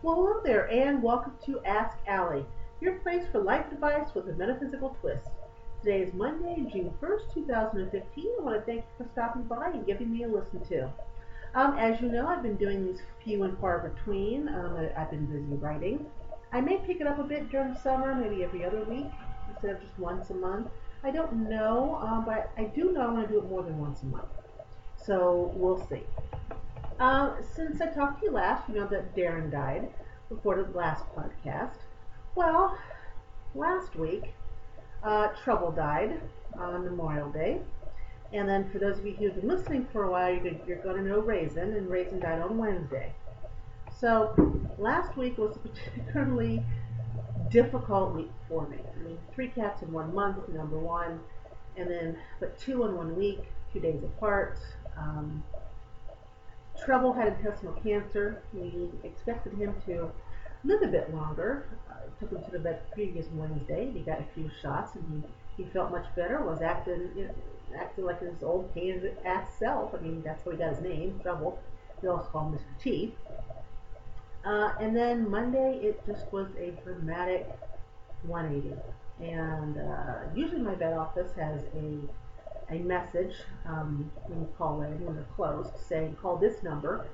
Well, hello there, and welcome to Ask Allie, your place for life advice with a metaphysical twist. Today is Monday, June 1st, 2015. I want to thank you for stopping by and giving me a listen to. Um, as you know, I've been doing these few and far between. Um, I've been busy writing. I may pick it up a bit during the summer, maybe every other week instead of just once a month. I don't know, um, but I do know I want to do it more than once a month. So we'll see. Uh, since I talked to you last, you know that Darren died before the last podcast. Well, last week, uh, Trouble died on Memorial Day. And then for those of you who've been listening for a while, you're, you're going to know Raisin, and Raisin died on Wednesday. So last week was a particularly difficult week for me. I mean, three cats in one month, number one, and then but two in one week, two days apart. Um, Trouble had intestinal cancer. We expected him to live a bit longer. Uh, took him to the vet previous Wednesday. He got a few shots and he, he felt much better. Was acting you know, acting like his old pain ass self. I mean, that's how he got his name, Trouble. We also call him Mr. T. Uh, and then Monday, it just was a dramatic 180. And uh, usually my vet office has a a message um, when you call in when they're closed saying call this number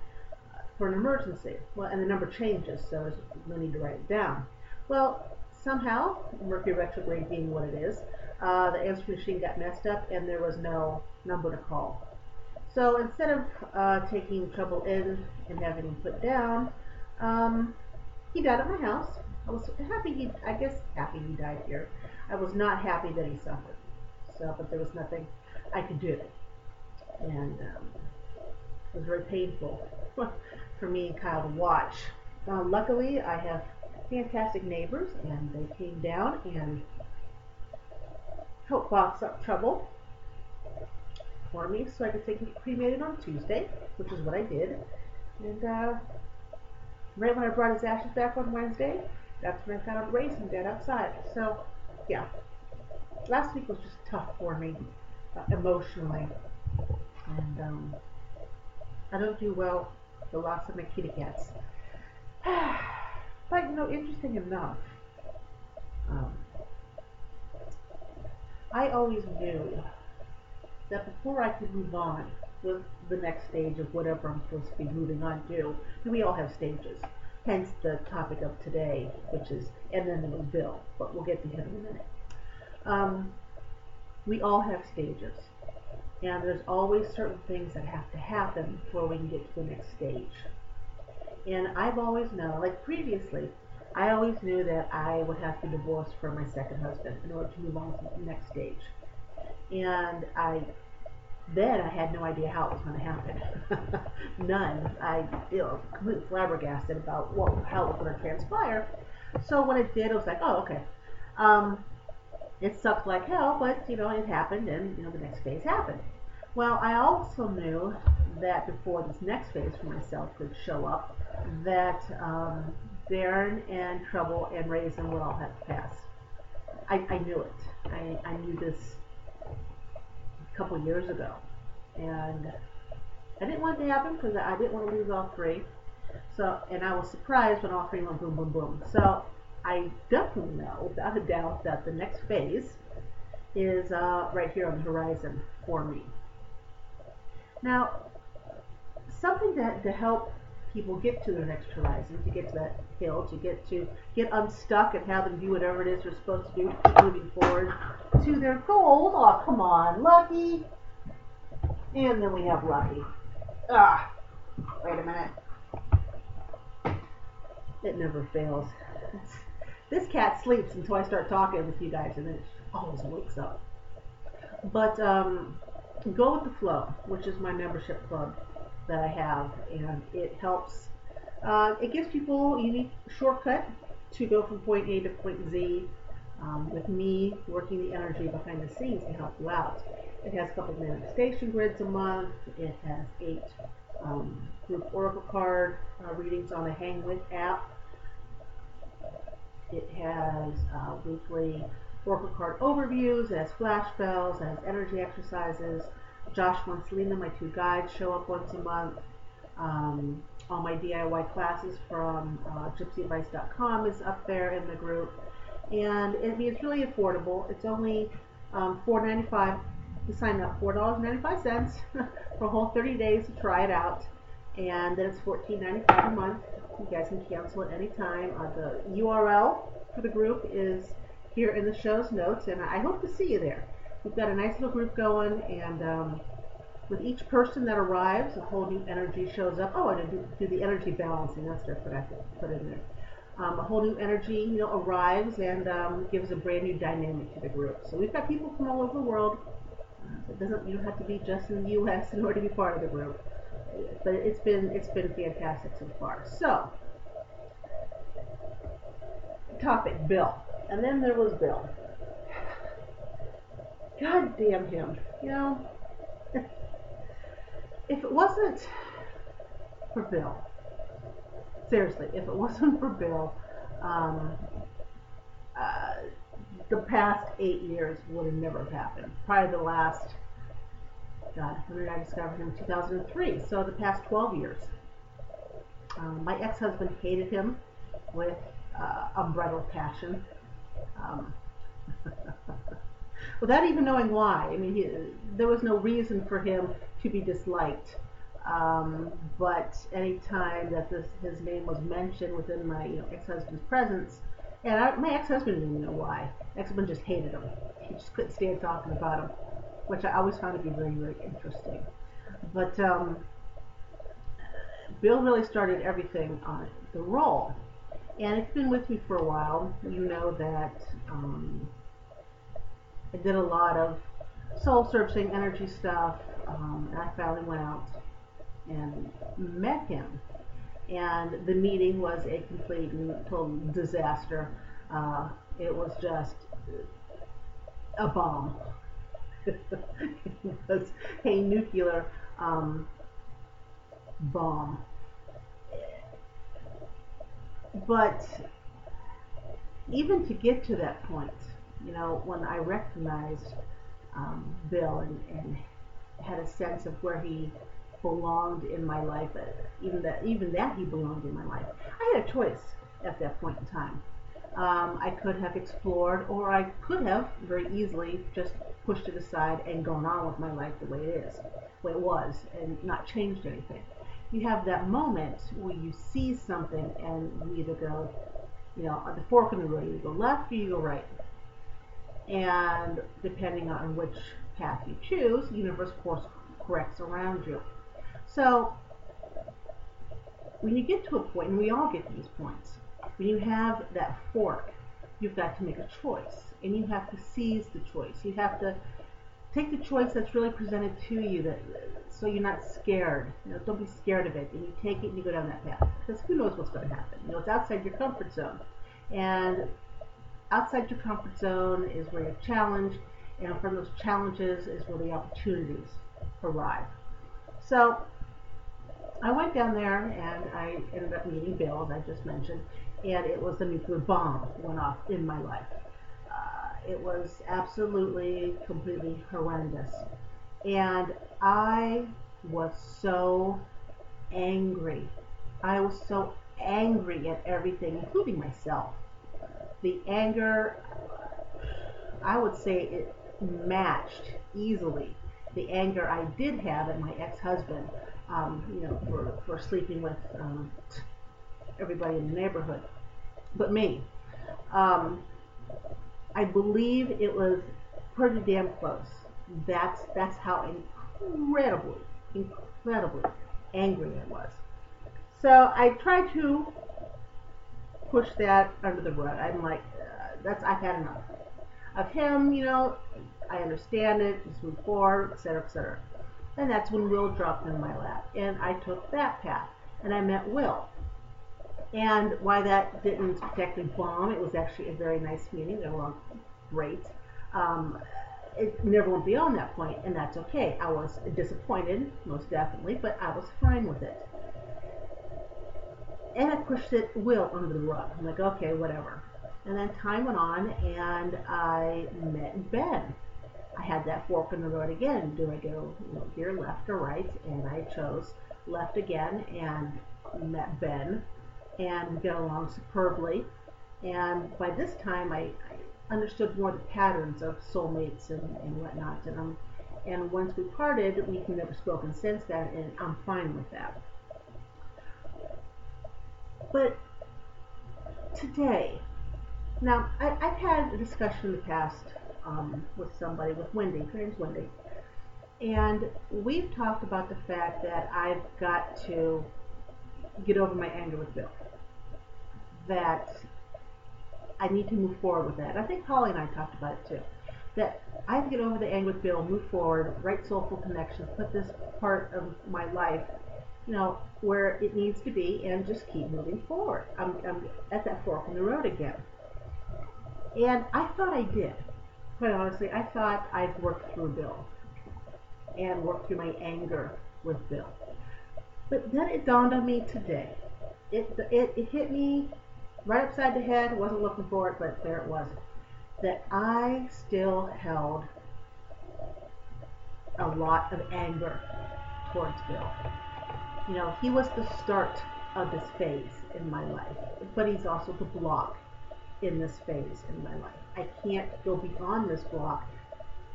for an emergency. Well, and the number changes, so no need to write it down. Well, somehow, Mercury retrograde being what it is, uh, the answer machine got messed up and there was no number to call. So instead of uh, taking trouble in and having him put down, um, he died at my house. I was happy he, I guess, happy he died here. I was not happy that he suffered. So, but there was nothing I could do. it. And um, it was very painful for me and Kyle to watch. Uh, luckily, I have fantastic neighbors, and they came down and helped box up trouble for me so I could take it cremated on Tuesday, which is what I did. And uh, right when I brought his ashes back on Wednesday, that's when I found Raisin dead outside. So, yeah. Last week was just tough for me emotionally. And um, I don't do well the loss of my kitty cats. but, you know, interesting enough, um, I always knew that before I could move on with the next stage of whatever I'm supposed to be moving on to, we all have stages. Hence the topic of today, which is, and then was Bill, but we'll get to him in a minute. Um, we all have stages. And there's always certain things that have to happen before we can get to the next stage. And I've always known, like previously, I always knew that I would have to divorce from my second husband in order to move on to the next stage. And I then I had no idea how it was going to happen. None. I feel completely flabbergasted about what how it was going to transpire. So when it did, I was like, oh, okay. Um, it sucked like hell, but you know it happened, and you know the next phase happened. Well, I also knew that before this next phase for myself could show up, that um, Darren and Trouble and Raisin would all have to pass. I, I knew it. I, I knew this a couple years ago, and I didn't want it to happen because I didn't want to lose all three. So, and I was surprised when all three went boom, boom, boom. So I definitely know, without a doubt, that the next phase is uh, right here on the horizon for me. Now, something that to help people get to their next horizon, to get to that hill, to get to get unstuck and have them do whatever it is they're supposed to do, moving forward to their goals. Oh, come on, Lucky. And then we have Lucky. Ah, wait a minute. It never fails. This cat sleeps until I start talking with you guys, and then it always wakes up. But um, go with the flow, which is my membership club that I have, and it helps. Uh, it gives people a unique shortcut to go from point A to point Z. Um, with me working the energy behind the scenes to help you out. It has a couple manifestation grids a month. It has eight um, group oracle card uh, readings on the Hang With app it has uh, weekly oracle card overviews, it has flash spells, it has energy exercises. Joshua and Selena, my two guides, show up once a month. Um, all my DIY classes from uh, gypsyadvice.com is up there in the group. And it, it's really affordable. It's only um, $4.95 to sign up, $4.95 for a whole 30 days to try it out. And then it's $14.95 a month. You guys can cancel at any time. Uh, the URL for the group is here in the show's notes, and I hope to see you there. We've got a nice little group going, and um, with each person that arrives, a whole new energy shows up. Oh, I did do, do the energy balancing. That's what I put in there. Um, a whole new energy, you know, arrives and um, gives a brand new dynamic to the group. So we've got people from all over the world. Uh, it doesn't you don't have to be just in the U.S. in order to be part of the group. But it's been it's been fantastic so far. So topic Bill, and then there was Bill. God damn him, you know if it wasn't for Bill, seriously, if it wasn't for Bill, um, uh, the past eight years would have never happened. Probably the last, God, when did I discover him? 2003. So the past 12 years. Um, my ex-husband hated him with uh, unbridled passion. Um, without even knowing why. I mean, he, there was no reason for him to be disliked. Um, but anytime that this, his name was mentioned within my you know, ex-husband's presence, and I, my ex-husband didn't even know why. Ex-husband just hated him. He just couldn't stand talking about him, which I always found to be very, very interesting. But um, Bill really started everything on the role. And it's been with me for a while. You know that um, I did a lot of soul searching, energy stuff, um, and I finally went out and met him. And the meeting was a complete and total disaster. Uh, it was just a bomb. It was a nuclear um, bomb. But even to get to that point, you know, when I recognized um, Bill and, and had a sense of where he belonged in my life, even that even that he belonged in my life. I had a choice at that point in time. Um, I could have explored, or I could have very easily just pushed it aside and gone on with my life the way it is, the way it was, and not changed anything. You have that moment where you see something and you either go, you know, the fork in the road, you go left or you go right. And depending on which path you choose, the universe course corrects around you. So when you get to a point, and we all get to these points, when you have that fork, you've got to make a choice, and you have to seize the choice. You have to take the choice that's really presented to you, that so you're not scared. You know, don't be scared of it, and you take it and you go down that path. Because who knows what's going to happen? You know, it's outside your comfort zone, and outside your comfort zone is where you're challenged, and from those challenges is where the opportunities arrive. So I went down there and I ended up meeting Bill, as I just mentioned, and it was a nuclear bomb went off in my life. Uh, it was absolutely, completely horrendous. And I was so angry. I was so angry at everything, including myself. The anger, I would say it matched easily the anger I did have at my ex-husband, um, you know, for, for sleeping with um, everybody in the neighborhood, but me. Um, I believe it was pretty damn close. That's that's how incredibly, incredibly angry I was. So I tried to push that under the rug. I'm like, uh, that's I've had enough of him. You know, I understand it, just move forward, etc., etc. And that's when Will dropped in my lap, and I took that path, and I met Will. And why that didn't exactly bomb, it was actually a very nice meeting. They were great. Um, it never went beyond that point, and that's okay. I was disappointed, most definitely, but I was fine with it. And I pushed it Will under the rug. I'm like, okay, whatever. And then time went on, and I met Ben. I had that fork in the road again. Do I go you know, here left or right? And I chose left again, and met Ben, and we get along superbly. And by this time, I, I understood more the patterns of soulmates and, and whatnot. And, um, and once we parted, we've never spoken since then, and I'm fine with that. But today, now I, have had a discussion in the past um, with somebody, with Wendy. Her name's Wendy, and we've talked about the fact that I've got to get over my anger with Bill. That I need to move forward with that. I think Holly and I talked about it too. That I have to get over the anger with Bill, move forward, write soulful connections, put this part of my life, you know, where it needs to be, and just keep moving forward. I'm, I'm at that fork in the road again. And I thought I did. Quite honestly, I thought I'd worked through Bill and worked through my anger with Bill. But then it dawned on me today. It, it, it hit me right upside the head. Wasn't looking for it, but there it was. That I still held a lot of anger towards Bill. You know, he was the start of this phase in my life, but he's also the block in this phase in my life. I can't go beyond this block,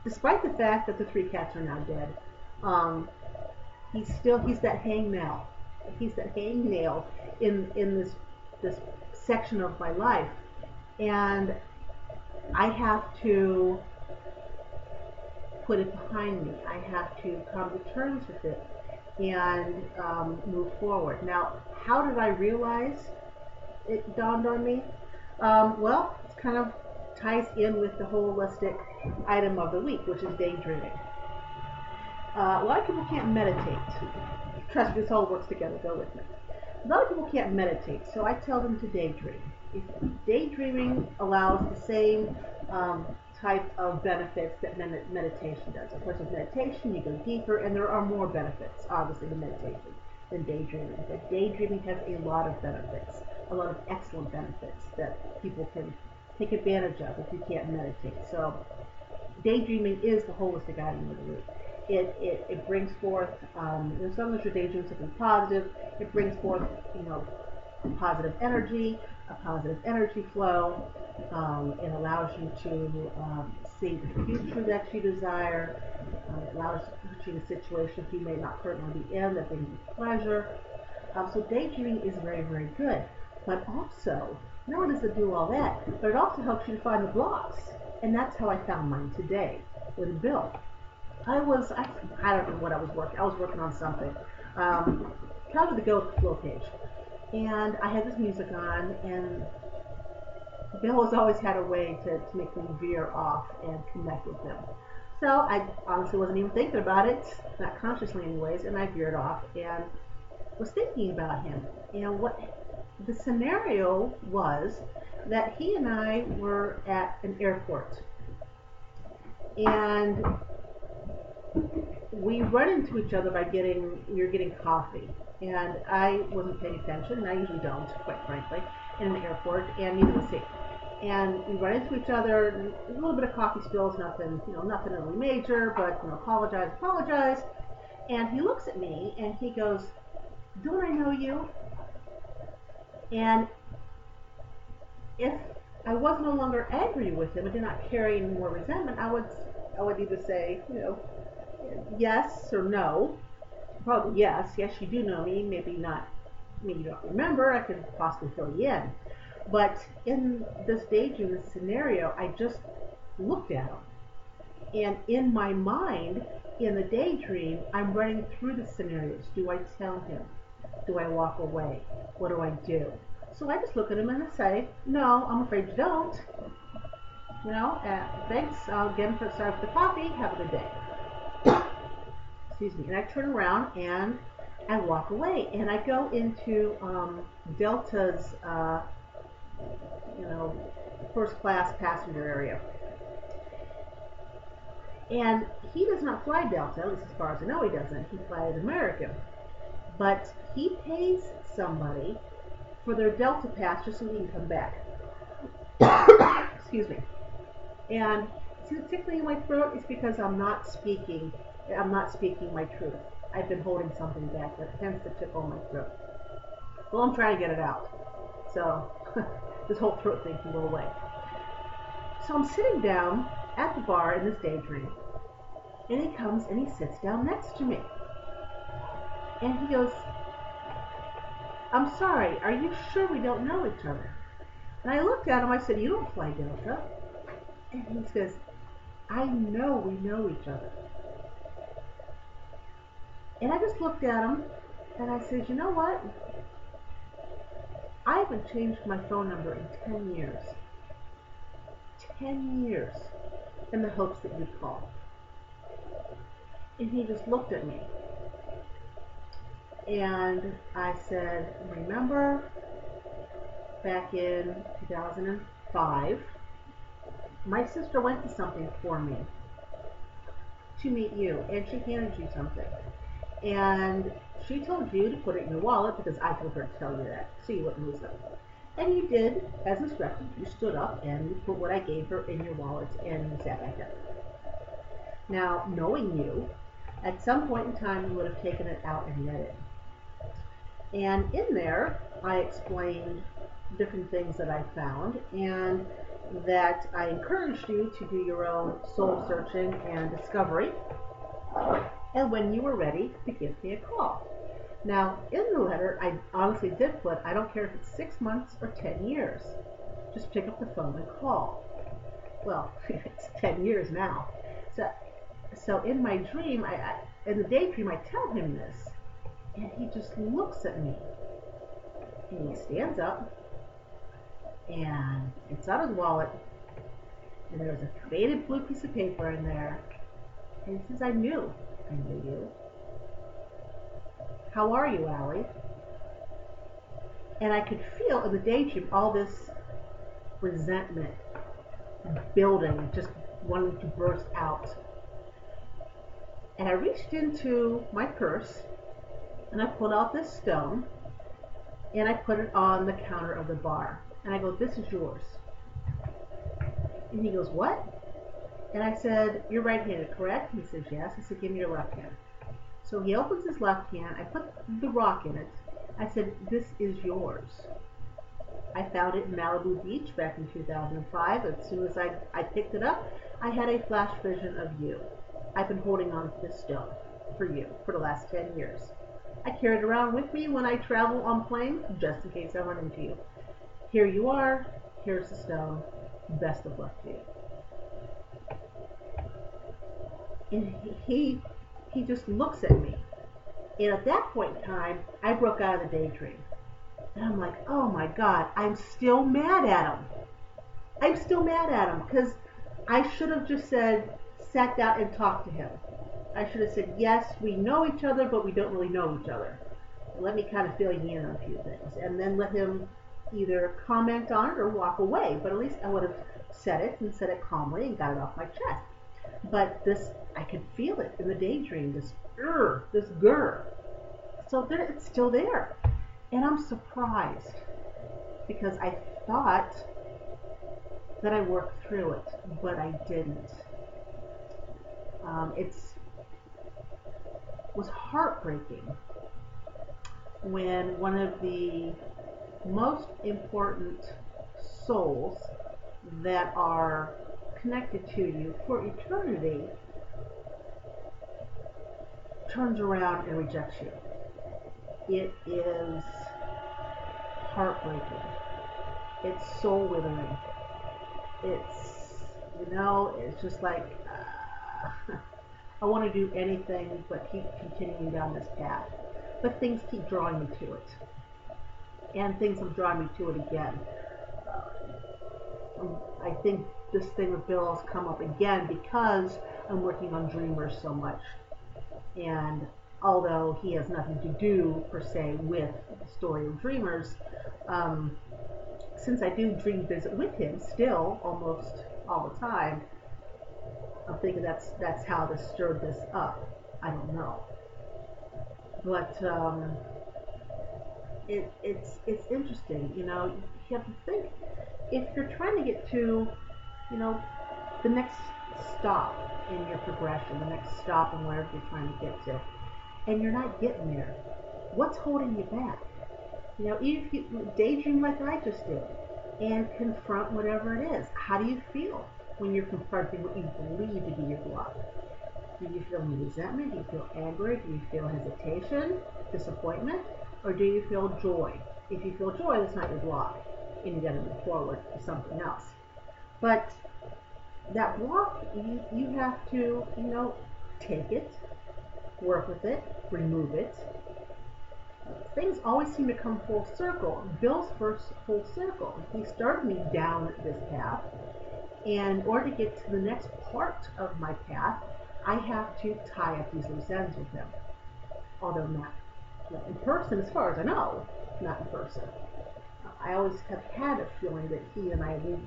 despite the fact that the three cats are now dead. Um, he's still he's that hangnail. He's that hangnail in in this this section of my life, and I have to put it behind me. I have to come to terms with it and um, move forward. Now, how did I realize it dawned on me? Um, well, it kind of ties in with the holistic item of the week, which is daydreaming. Uh, a lot of people can't meditate. Trust me, this all works together. Go with me. A lot of people can't meditate, so I tell them to daydream. If daydreaming allows the same um, type of benefits that med- meditation does. Of course, with meditation, you go deeper, and there are more benefits, obviously, to meditation than daydreaming. But daydreaming has a lot of benefits, a lot of excellent benefits that people can take advantage of if you can't meditate. So, daydreaming is the holistic item of the week it, it, it brings forth, um, as long as your daydream something positive, it brings forth, you know, positive energy, a positive energy flow. Um, it allows you to um, see the future that you desire. Um, it allows you to you in situations you may not currently be in that brings you pleasure. Um, so daydreaming is very, very good. But also, not only does it do all that, but it also helps you to find the blocks. And that's how I found mine today with Bill. I was, I, I don't know what I was working. I was working on something. Um, kind of the go flow page. And I had this music on, and Bill has always had a way to, to make me veer off and connect with him. So I honestly wasn't even thinking about it, not consciously anyways, and I veered off and was thinking about him. And what the scenario was that he and I were at an airport. And we run into each other by getting are getting coffee, and I wasn't paying attention, and I usually don't, quite frankly, in an airport, and neither was he. And we run into each other, a little bit of coffee spills, nothing, you know, nothing really major, but you know, apologize, apologize. And he looks at me and he goes, "Don't I know you?" And if I was no longer angry with him, I did not carry any more resentment, I would I would either say, you know, yes or no. Probably yes. Yes, you do know me. Maybe not. Maybe you don't remember. I could possibly fill you in. But in this daydream, this scenario, I just looked at him. And in my mind, in the daydream, I'm running through the scenarios. Do I tell him? Do I walk away? What do I do? So I just look at him and I say, no, I'm afraid you don't. You know, uh, thanks again for sorry for the coffee. Have a good day excuse me, and I turn around and I walk away, and I go into um, Delta's, uh, you know, first class passenger area. And he does not fly Delta, at least as far as I know he doesn't. He flies American. But he pays somebody for their Delta pass just so he can come back. Excuse me. And tickling in my throat is because I'm not speaking I'm not speaking my truth. I've been holding something back that tends to tickle my throat. Well, I'm trying to get it out. So this whole throat thing can go away. So I'm sitting down at the bar in this daydream, and he comes and he sits down next to me. And he goes, I'm sorry, are you sure we don't know each other? And I looked at him, I said, You don't fly Delta. And he says, I know we know each other. And I just looked at him and I said, You know what? I haven't changed my phone number in 10 years. 10 years in the hopes that you'd call. And he just looked at me. And I said, Remember back in 2005, my sister went to something for me to meet you, and she handed you something. And she told you to put it in your wallet because I told her to tell you that, so you wouldn't lose it. And you did, as instructed. You stood up and you put what I gave her in your wallet and you sat back down. Now, knowing you, at some point in time you would have taken it out and read it. And in there, I explained different things that I found and that I encouraged you to do your own soul searching and discovery. And when you were ready to give me a call. Now, in the letter, I honestly did put, I don't care if it's six months or 10 years. Just pick up the phone and call. Well, it's 10 years now. So, so in my dream, I, I, in the daydream, I tell him this, and he just looks at me. And he stands up, and it's out of his wallet, and there's a faded blue piece of paper in there, and he says, I knew. I knew you. How are you, Allie? And I could feel in the daydream all this resentment building, just wanting to burst out. And I reached into my purse and I pulled out this stone and I put it on the counter of the bar. And I go, This is yours. And he goes, What? And I said, You're right handed, correct? He says, Yes. I said, Give me your left hand. So he opens his left hand. I put the rock in it. I said, This is yours. I found it in Malibu Beach back in 2005. As soon as I, I picked it up, I had a flash vision of you. I've been holding on to this stone for you for the last 10 years. I carry it around with me when I travel on planes, just in case I run into you. Here you are. Here's the stone. Best of luck to you. And he he just looks at me. And at that point in time, I broke out of the daydream. And I'm like, oh my God, I'm still mad at him. I'm still mad at him because I should have just said, sat down and talked to him. I should have said, yes, we know each other, but we don't really know each other. Let me kind of fill you in on a few things. And then let him either comment on it or walk away. But at least I would have said it and said it calmly and got it off my chest. But this, I could feel it in the daydream, this grr, this grr. So there, it's still there. And I'm surprised because I thought that I worked through it, but I didn't. Um, it's was heartbreaking when one of the most important souls that are connected to you for eternity turns around and rejects you. It is heartbreaking. It's soul withering. It's, you know, it's just like, uh, I want to do anything but keep continuing down this path. But things keep drawing me to it. And things have drawn me to it again. Um, I think this thing with Bill has come up again because I'm working on Dreamers so much. And although he has nothing to do per se with the story of Dreamers, um, since I do dream visit with him still almost all the time, I'm thinking that's that's how this stirred this up. I don't know, but um, it, it's it's interesting. You know, you have to think if you're trying to get to you know, the next stop in your progression, the next stop in wherever you're trying to get to, and you're not getting there, what's holding you back? You know, if you daydream like I just did and confront whatever it is. How do you feel when you're confronting what you believe to be your block? Do you feel any resentment? Do you feel anger? Do you feel hesitation, disappointment? Or do you feel joy? If you feel joy, that's not your block, and you got to move forward to something else. But that block, you, you have to, you know, take it, work with it, remove it. Things always seem to come full circle. Bill's first full circle. He started me down this path, and in order to get to the next part of my path, I have to tie up these loose ends with him. Although not, not in person, as far as I know, not in person. I always have had a feeling that he and I would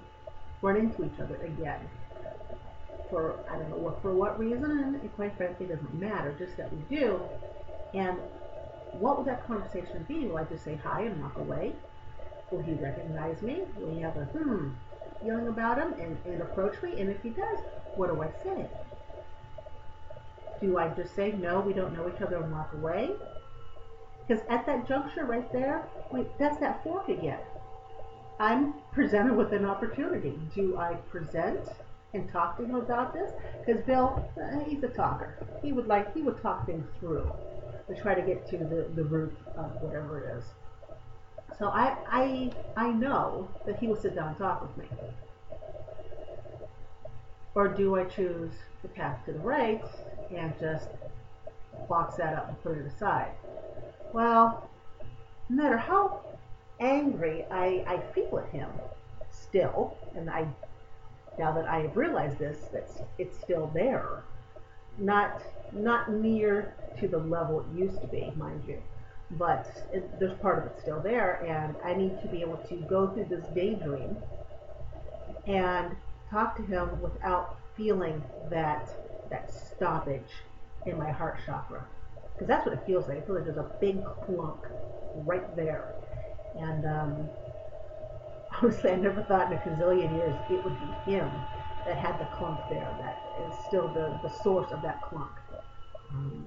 run into each other again. For I don't know what for what reason, and quite frankly, doesn't matter. Just that we do. And what would that conversation be? Will I just say hi and walk away? Will he recognize me? Will he have a hmm feeling about him and, and approach me? And if he does, what do I say? Do I just say, no, we don't know each other and walk away? Because at that juncture right there, wait, that's that fork again. I'm presented with an opportunity. Do I present and talk to him about this? Because Bill, uh, he's a talker. He would like he would talk things through to try to get to the, the root of whatever it is. So I I I know that he will sit down and talk with me. Or do I choose the path to the right and just box that up and put it aside? Well, no matter how angry I, I feel at him still, and I now that I have realized this, that's it's still there. Not not near to the level it used to be, mind you, but it, there's part of it still there, and I need to be able to go through this daydream and talk to him without feeling that that stoppage in my heart chakra because that's what it feels like. It feels like there's a big clunk right there. And um, honestly, I never thought in a gazillion years it would be him that had the clunk there. That is still the, the source of that clunk. Um,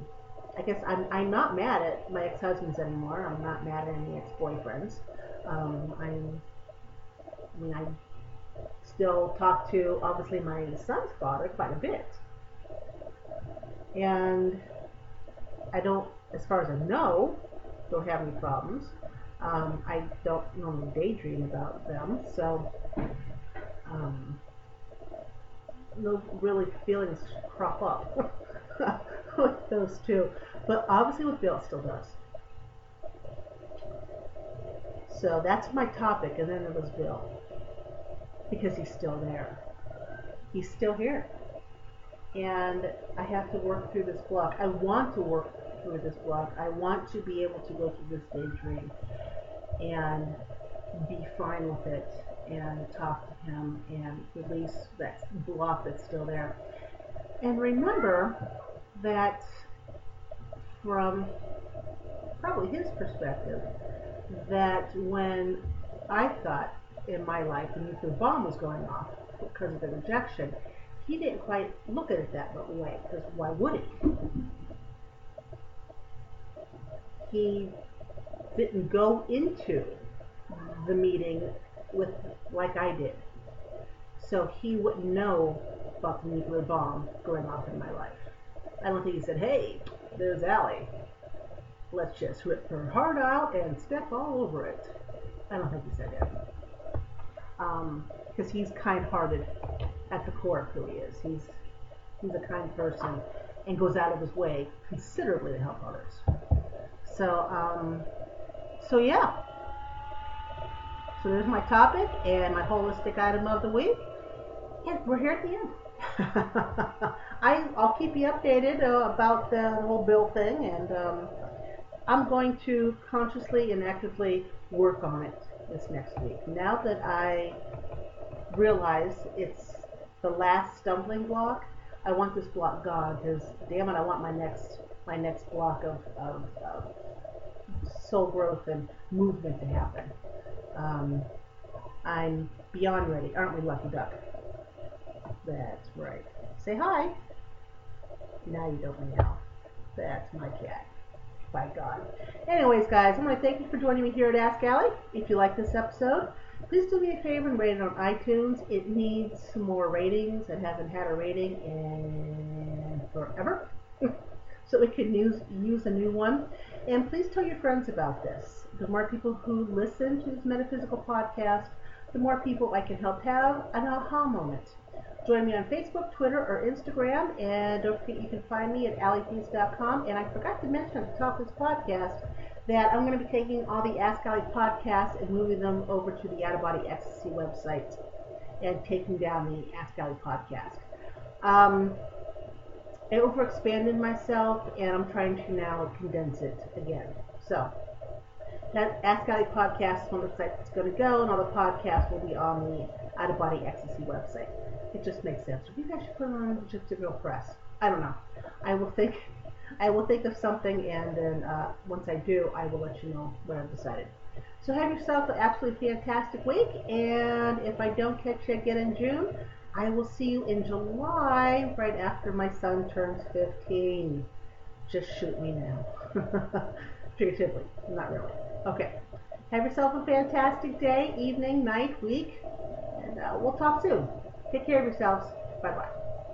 I guess I'm, I'm not mad at my ex-husbands anymore. I'm not mad at any ex-boyfriends. Um, I'm, I mean, I still talk to, obviously, my son's father quite a bit. And I don't, as far as I know, don't have any problems. Um, I don't normally daydream about them, so um, no really feelings crop up with those two. But obviously with Bill, it still does. So that's my topic, and then there was Bill. Because he's still there. He's still here. And I have to work through this block. I want to work through this block. I want to be able to go through this daydream and be fine with it and talk to him and release that block that's still there. And remember that from probably his perspective, that when I thought in my life the nuclear bomb was going off because of the rejection, he didn't quite look at it that way because why would he? He didn't go into the meeting with like I did. So he wouldn't know about the nuclear bomb going off in my life. I don't think he said, hey, there's Allie. Let's just rip her heart out and step all over it. I don't think he said that. Because um, he's kind-hearted at the core of who he is. He's, he's a kind person and goes out of his way considerably to help others. So, um, so yeah. So there's my topic and my holistic item of the week. And we're here at the end. I, I'll keep you updated uh, about the whole bill thing, and um, I'm going to consciously and actively work on it this next week. Now that I realize it's the last stumbling block, I want this block gone because, damn it, I want my next my next block of, of, of soul growth and movement to happen. Um, I'm beyond ready. Aren't we, Lucky Duck? That's right. Say hi. Now you don't meow. That's my cat. by God. Anyways, guys, I want to thank you for joining me here at Ask Allie. If you like this episode, please do me a favor and rate it on iTunes. It needs some more ratings. It hasn't had a rating in forever. so we could use, use a new one. And please tell your friends about this. The more people who listen to this metaphysical podcast, the more people I can help have an aha moment. Join me on Facebook, Twitter, or Instagram, and don't forget you can find me at alliefeast.com. And I forgot to mention at the top of this podcast that I'm going to be taking all the Ask Allie podcasts and moving them over to the Out of Body Ecstasy website and taking down the Ask Allie podcast. Um, I overexpanded myself, and I'm trying to now condense it again. So that Ask Allie podcast is one of the sites that's going to go, and all the podcasts will be on the Out of Body Ecstasy website. It just makes sense. You guys should put it on just to go press. I don't know. I will think. I will think of something, and then uh, once I do, I will let you know what I've decided. So have yourself an absolutely fantastic week, and if I don't catch you again in June, I will see you in July, right after my son turns 15. Just shoot me now. Figuratively, not really. Okay. Have yourself a fantastic day, evening, night, week, and uh, we'll talk soon. Take care of yourselves. Bye bye.